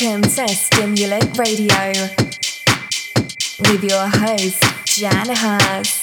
Welcome to Stimulant Radio with your host, Jan Haas.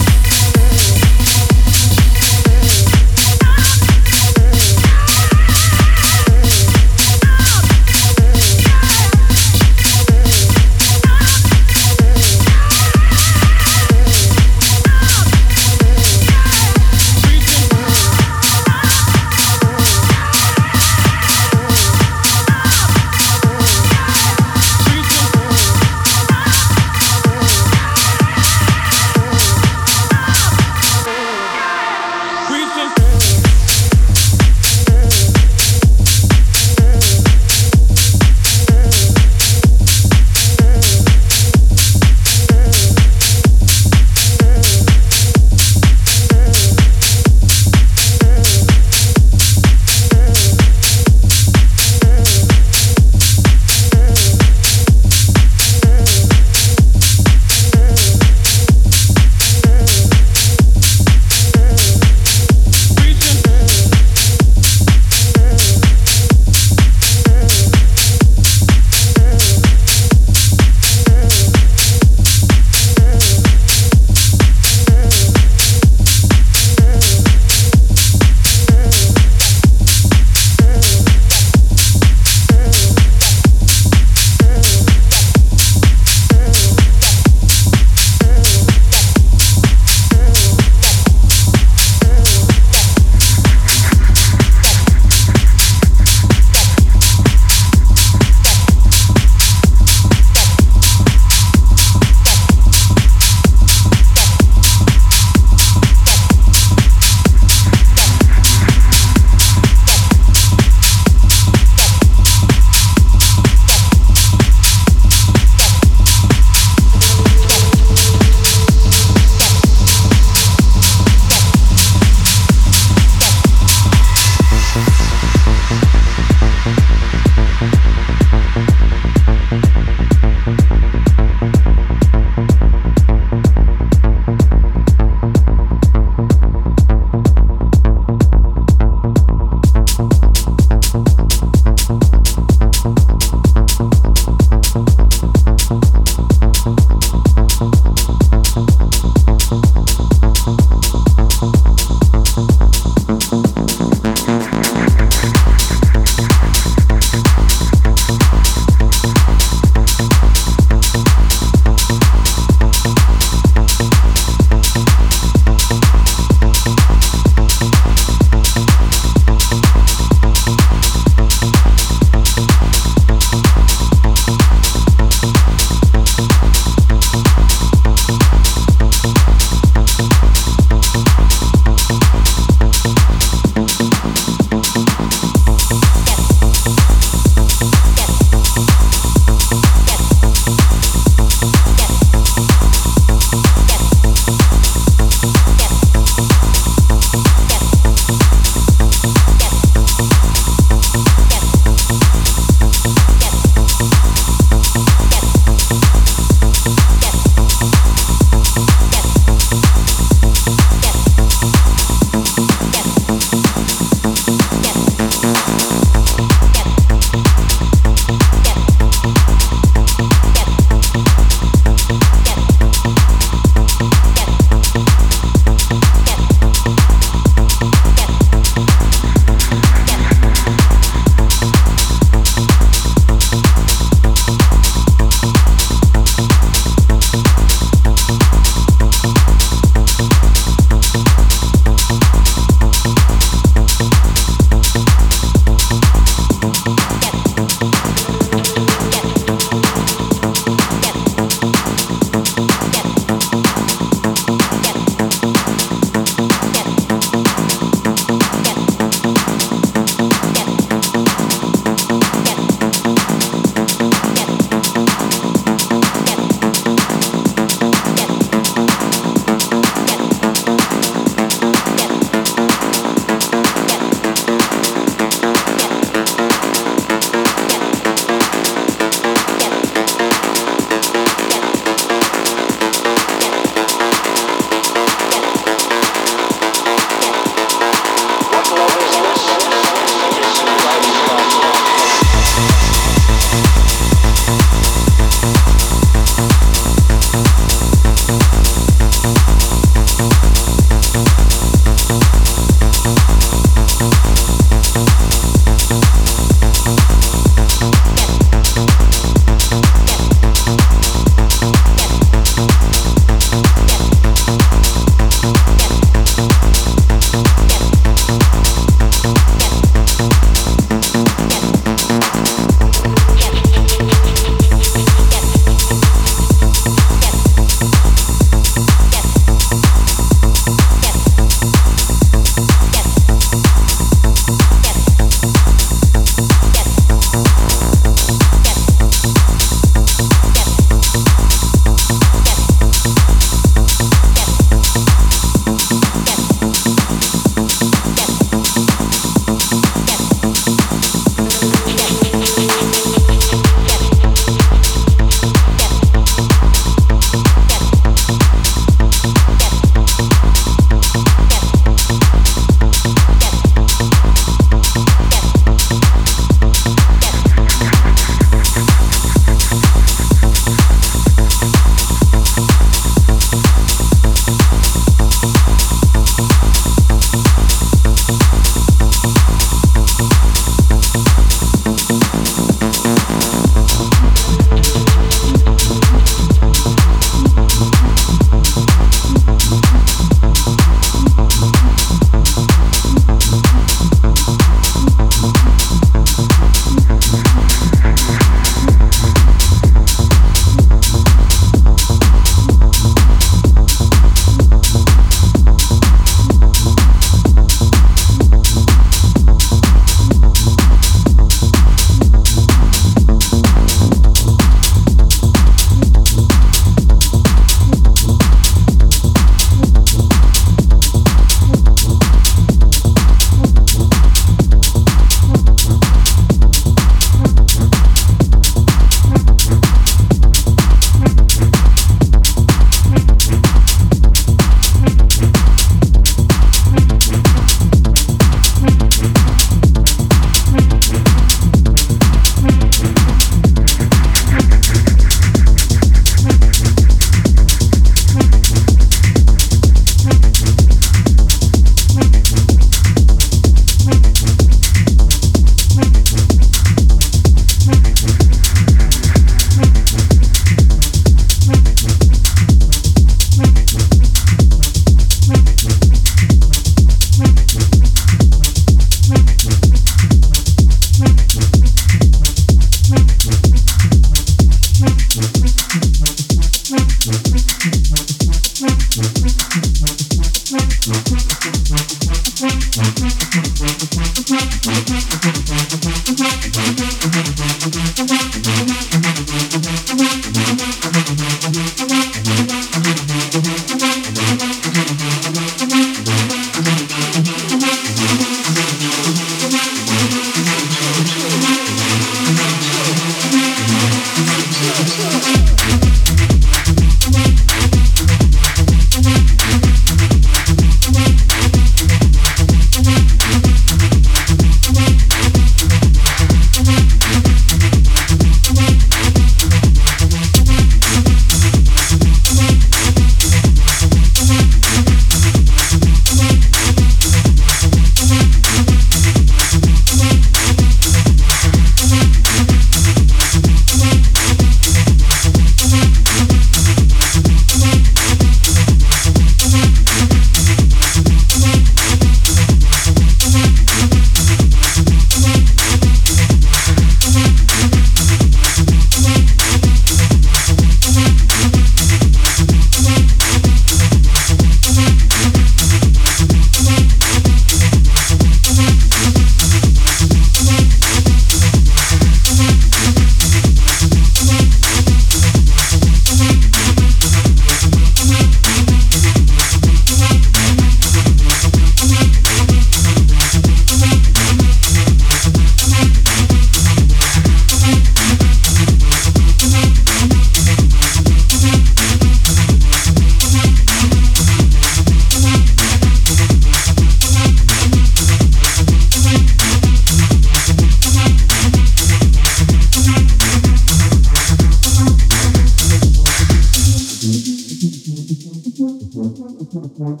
Thank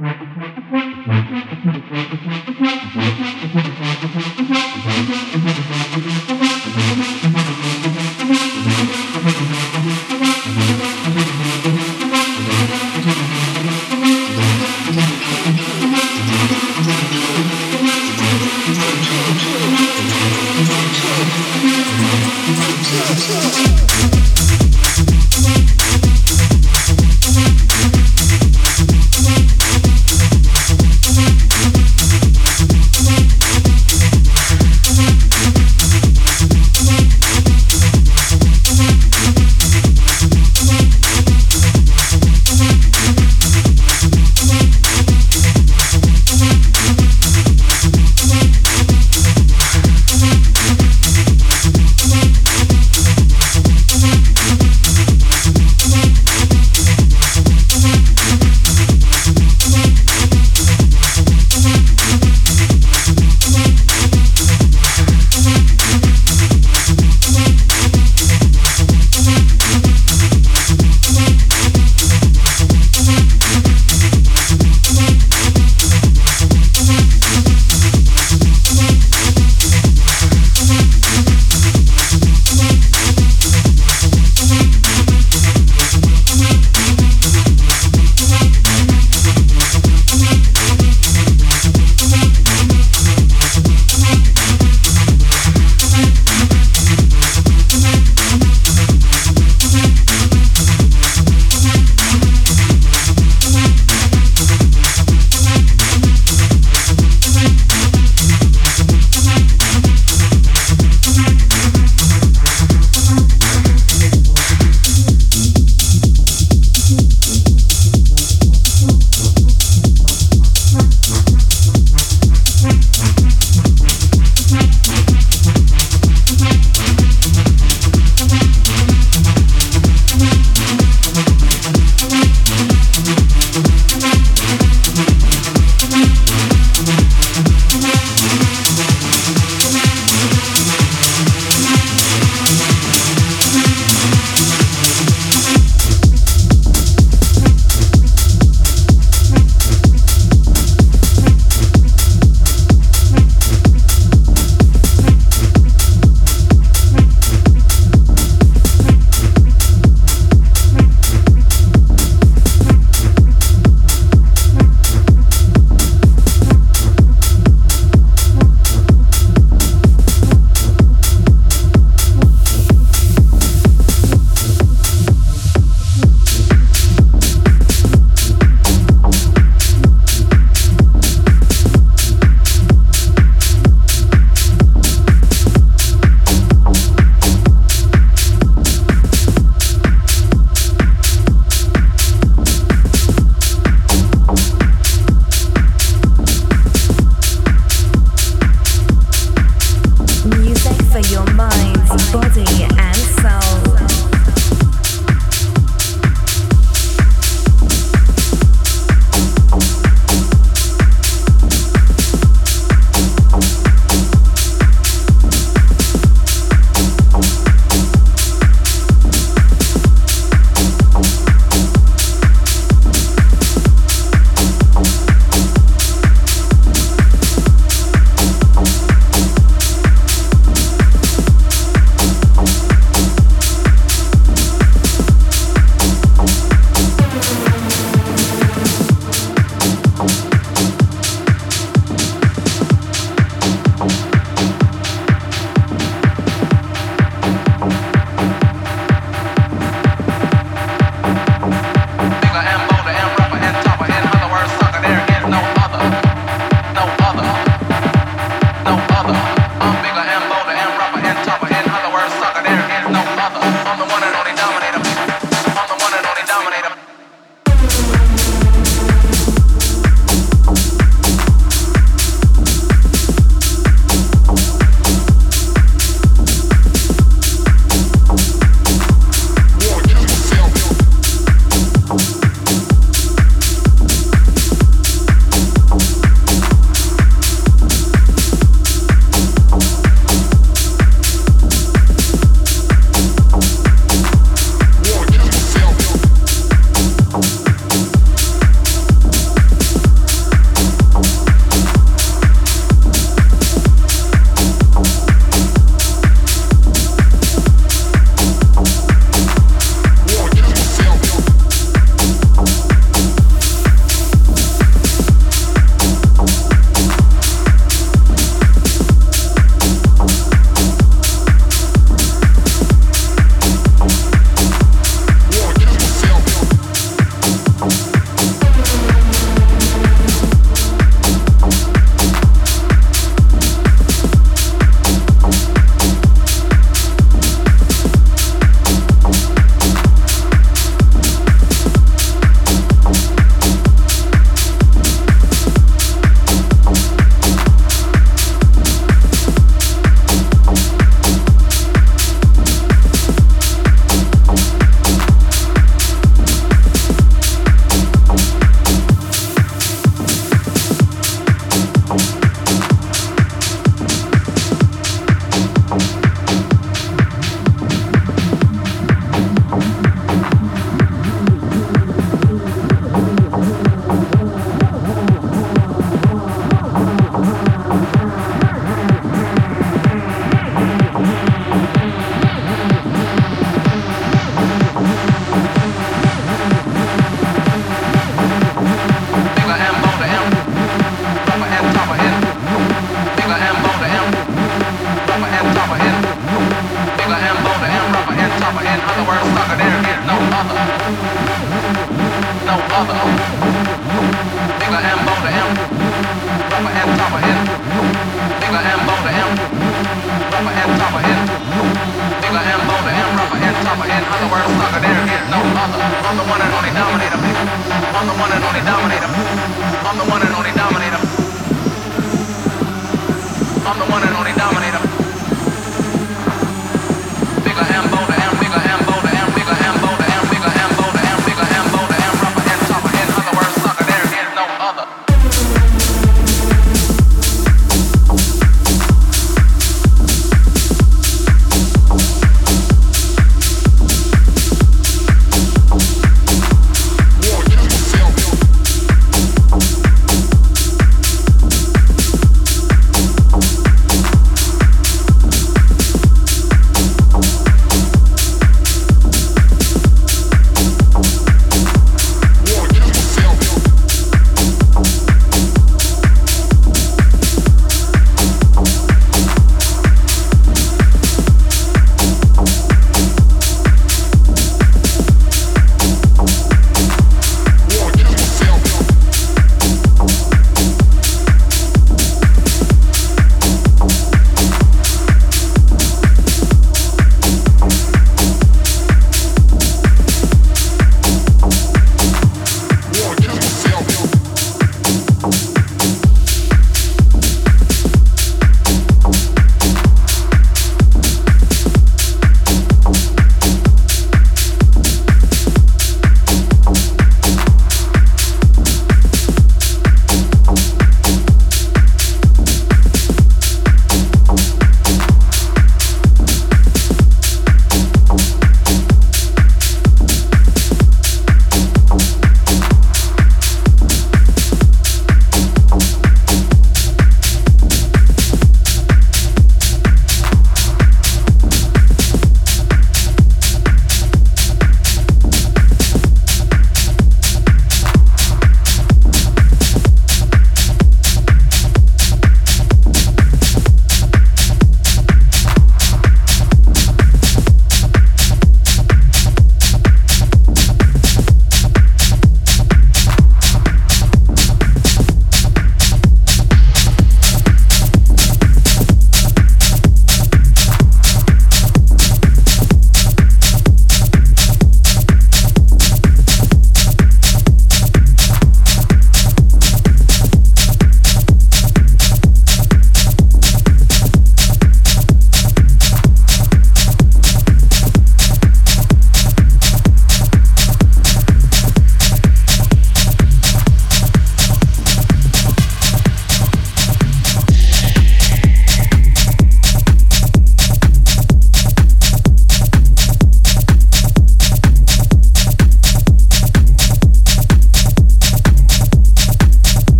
you.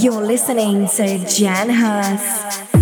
You're listening to Jan Hurst.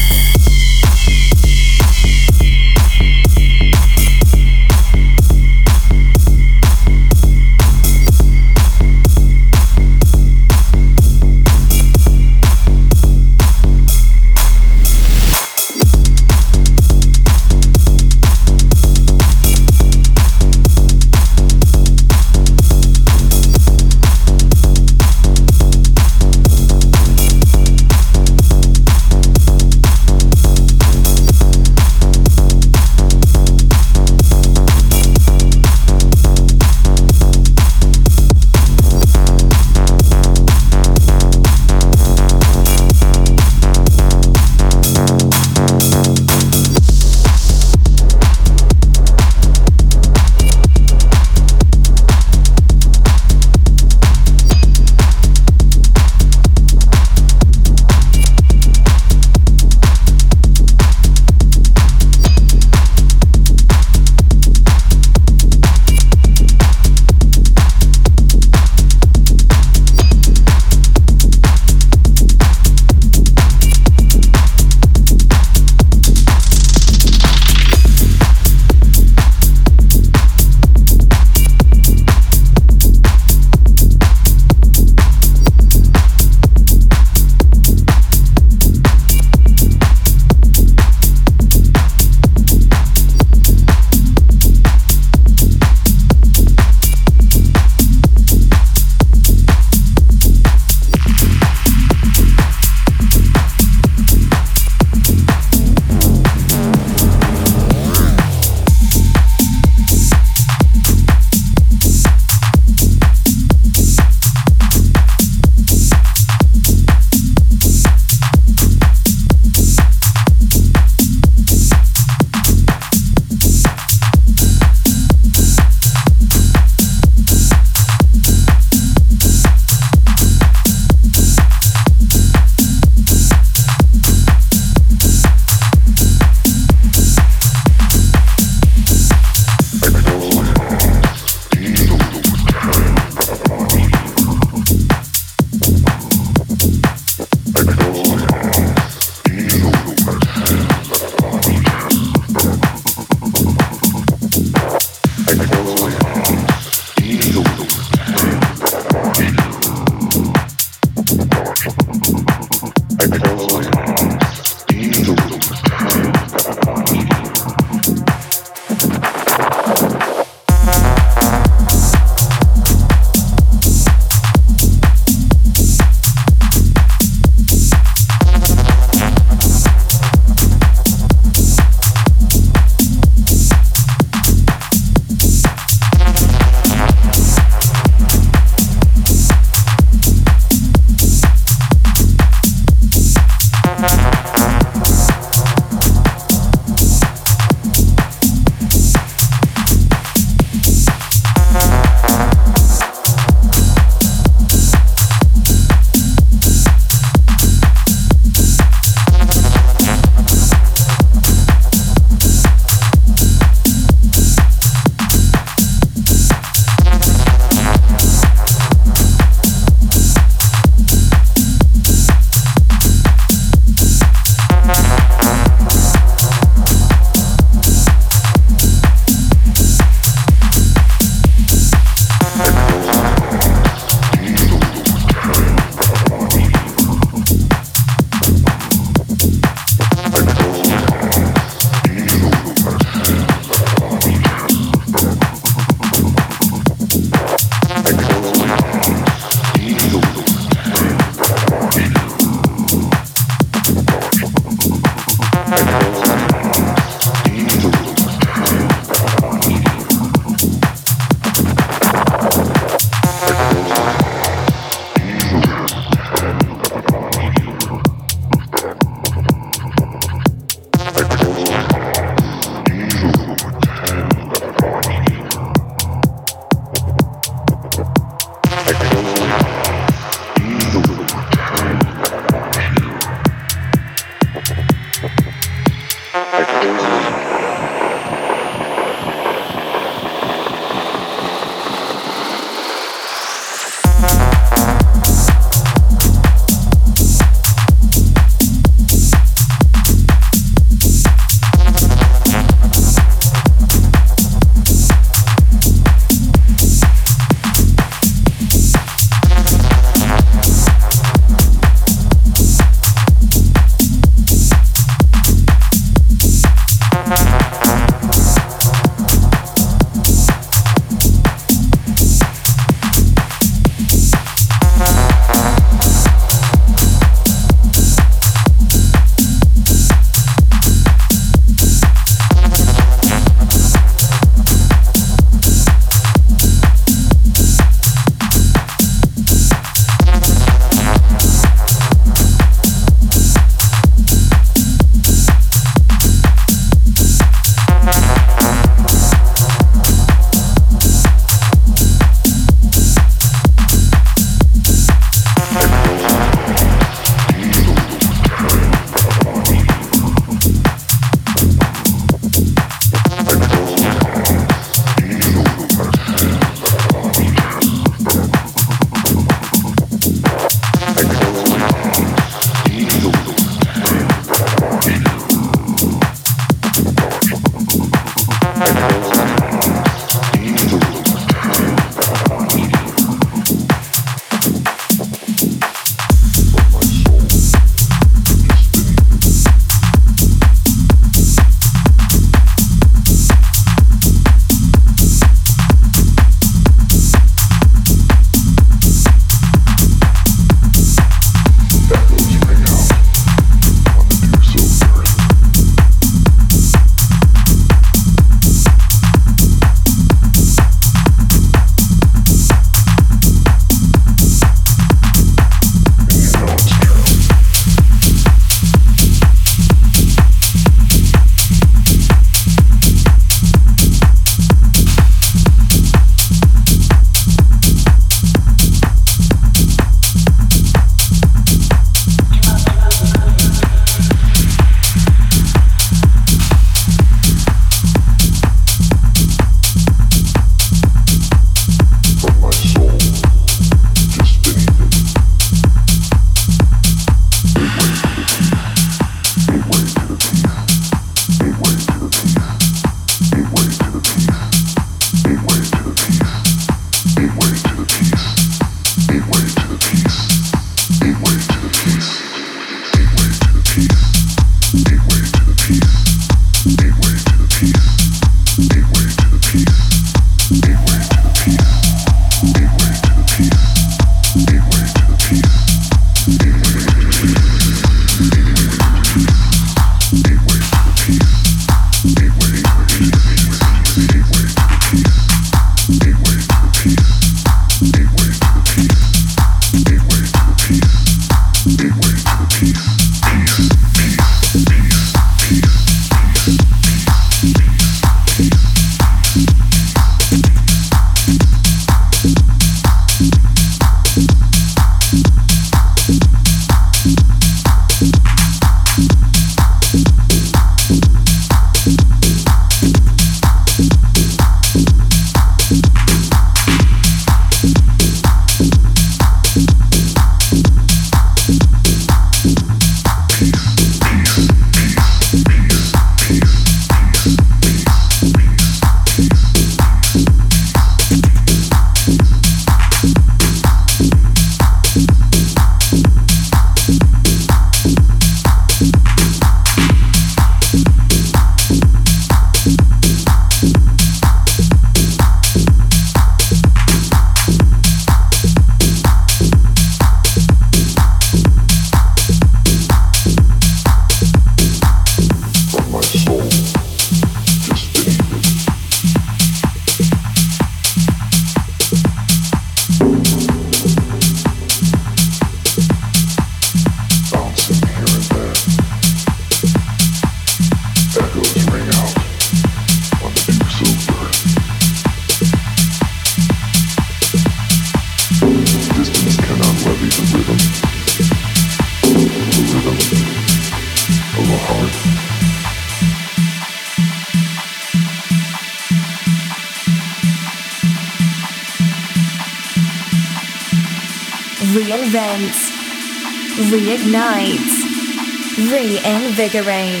Vigorane.